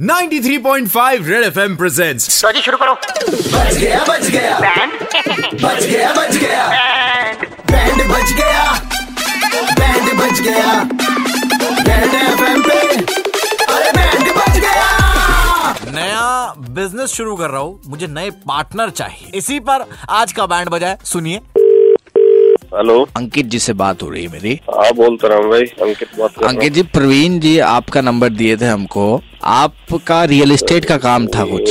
93.5 red FM presents तो जी शुरू करो बच गया बच गया। बैंड बच गया बच गया। बैंड बच गया। बैंड बच गया। बैंड एफएम पे। अरे बैंड बच गया। नया बिज़नेस शुरू कर रहा हूँ। मुझे नए पार्टनर चाहिए। इसी पर आज का बैंड बजाए। सुनिए। हेलो। अंकित जी से बात हो रही है मेरी। हाँ बोलता रहा हूँ भाई। अंकित बात कर रहा अंकित जी प्रवीण जी आपका नंबर दिए थे हमको। आपका रियल एस्टेट का काम था कुछ?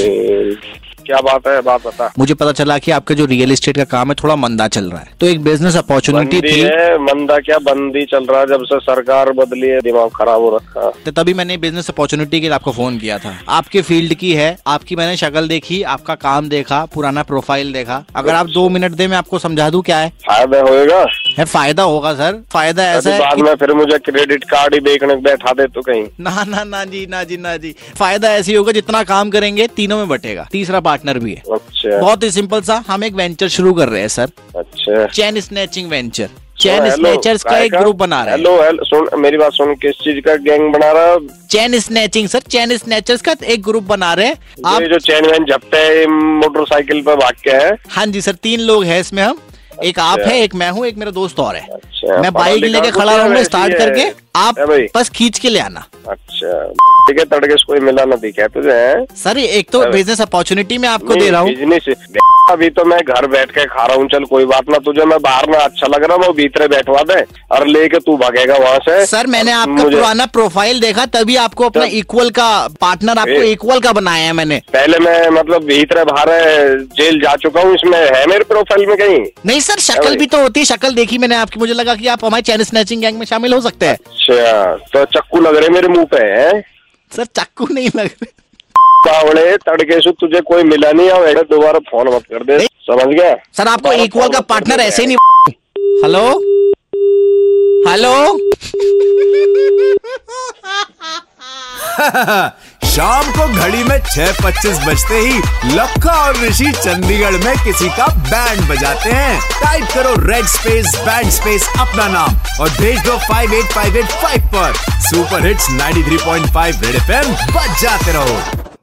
क्या बात है बात बता। मुझे पता चला कि आपका जो रियल एस्टेट का काम है थोड़ा मंदा चल रहा है। तो एक बिज़नेस अपॉर्चुनिटी थी। है मंदा क्या बंदी चल रहा है जब से सरकार बदली है दिमाग खराब हो रखा तो तभी मैंने बिज़नेस अपॉर्चुनिटी के लिए आपको फ़ोन किया था। आपके फ़ील्ड की है आपकी मैंने शक्ल देखी आपका काम देखा पुराना प्रोफ़ाइल देखा। अगर आप दो मिनट दे मैं आपको समझा दू क्या है? फ़ायदा होएगा। है फ़ायदा होगा सर। फ़ायदा ऐसा है बाद में फिर मुझे क्रेडिट कार्ड ही देखने बैठा दे तो कहीं। ना ना ना जी ना जी ना जी। फ़ायदा ऐसे ही होगा जितना काम करेंगे तीनों में बटेगा। तीसरा पार्टनर भी है। अच्छा। बहुत ही सिंपल सा हम एक वेंचर शुरू कर रहे हैं सर। अच्छा। Chain snatching venture chain snatchers का एक ग्रुप बना रहे है। हेलो हेलो सुन मेरी बात सुन किस चीज़ का गैंग बना रहा है? Chain snatching sir. Chain snatchers का एक ग्रुप बना रहे हैं। आप जो चैन वैन झपटे मोटरसाइकिल पर भाग के है। हाँ जी सर तीन लोग हैं इसमें हम। एक आप अच्छा। है एक मैं हूँ एक मेरा दोस्त और है मैं बाइक लेके खड़ा रहूँगा स्टार्ट करके आप बस खींच के ले आना। अच्छा ठीक है तड़के कोई मिला ना दिखा तुझे सर एक तो बिज़नेस अपॉर्चुनिटी मैं आपको दे रहा हूँ। बिज़नेस अभी तो मैं घर बैठ के खा रहा हूँ चल कोई बात ना तुझे मैं बाहर ना अच्छा लग रहा वो भीतरे बैठवा दे और लेके तू भागेगा वहाँ से। सर मैंने आपका पुराना प्रोफ़ाइल देखा तभी आपको अपना इक्वल का पार्टनर आपको इक्वल का बनाया है मैंने। पहले मैं मतलब भीतरे बाहर जेल जा चुका हूँ इसमें है मेरे प्रोफ़ाइल में कहीं? नहीं सर शक्ल भी तो होती है शक्ल देखी मैंने आपकी मुझे लगा कि आप हमारे चैन स्नैचिंग गैंग में शामिल हो सकते हैं। अच्छा तो चक्कू लग रहे मेरे मुँह पे है? सर चाकू नहीं लग रहे। कावड़े तड़के से तुझे कोई मिला नहीं ऐसे दोबारा फ़ोन मत कर दे। समझ गया? सर आपको इक्वल का पार्टनर ऐसे ही नहीं हेलो हेलो शाम को घड़ी में 6:25 बजते ही लखा और ऋषि चंडीगढ़ में किसी का बैंड बजाते हैं। टाइप करो रेड स्पेस, बैंड स्पेस अपना नाम और भेज दो 58585 पर। सुपर हिट्स 93.5 रेड बज जाते रहो।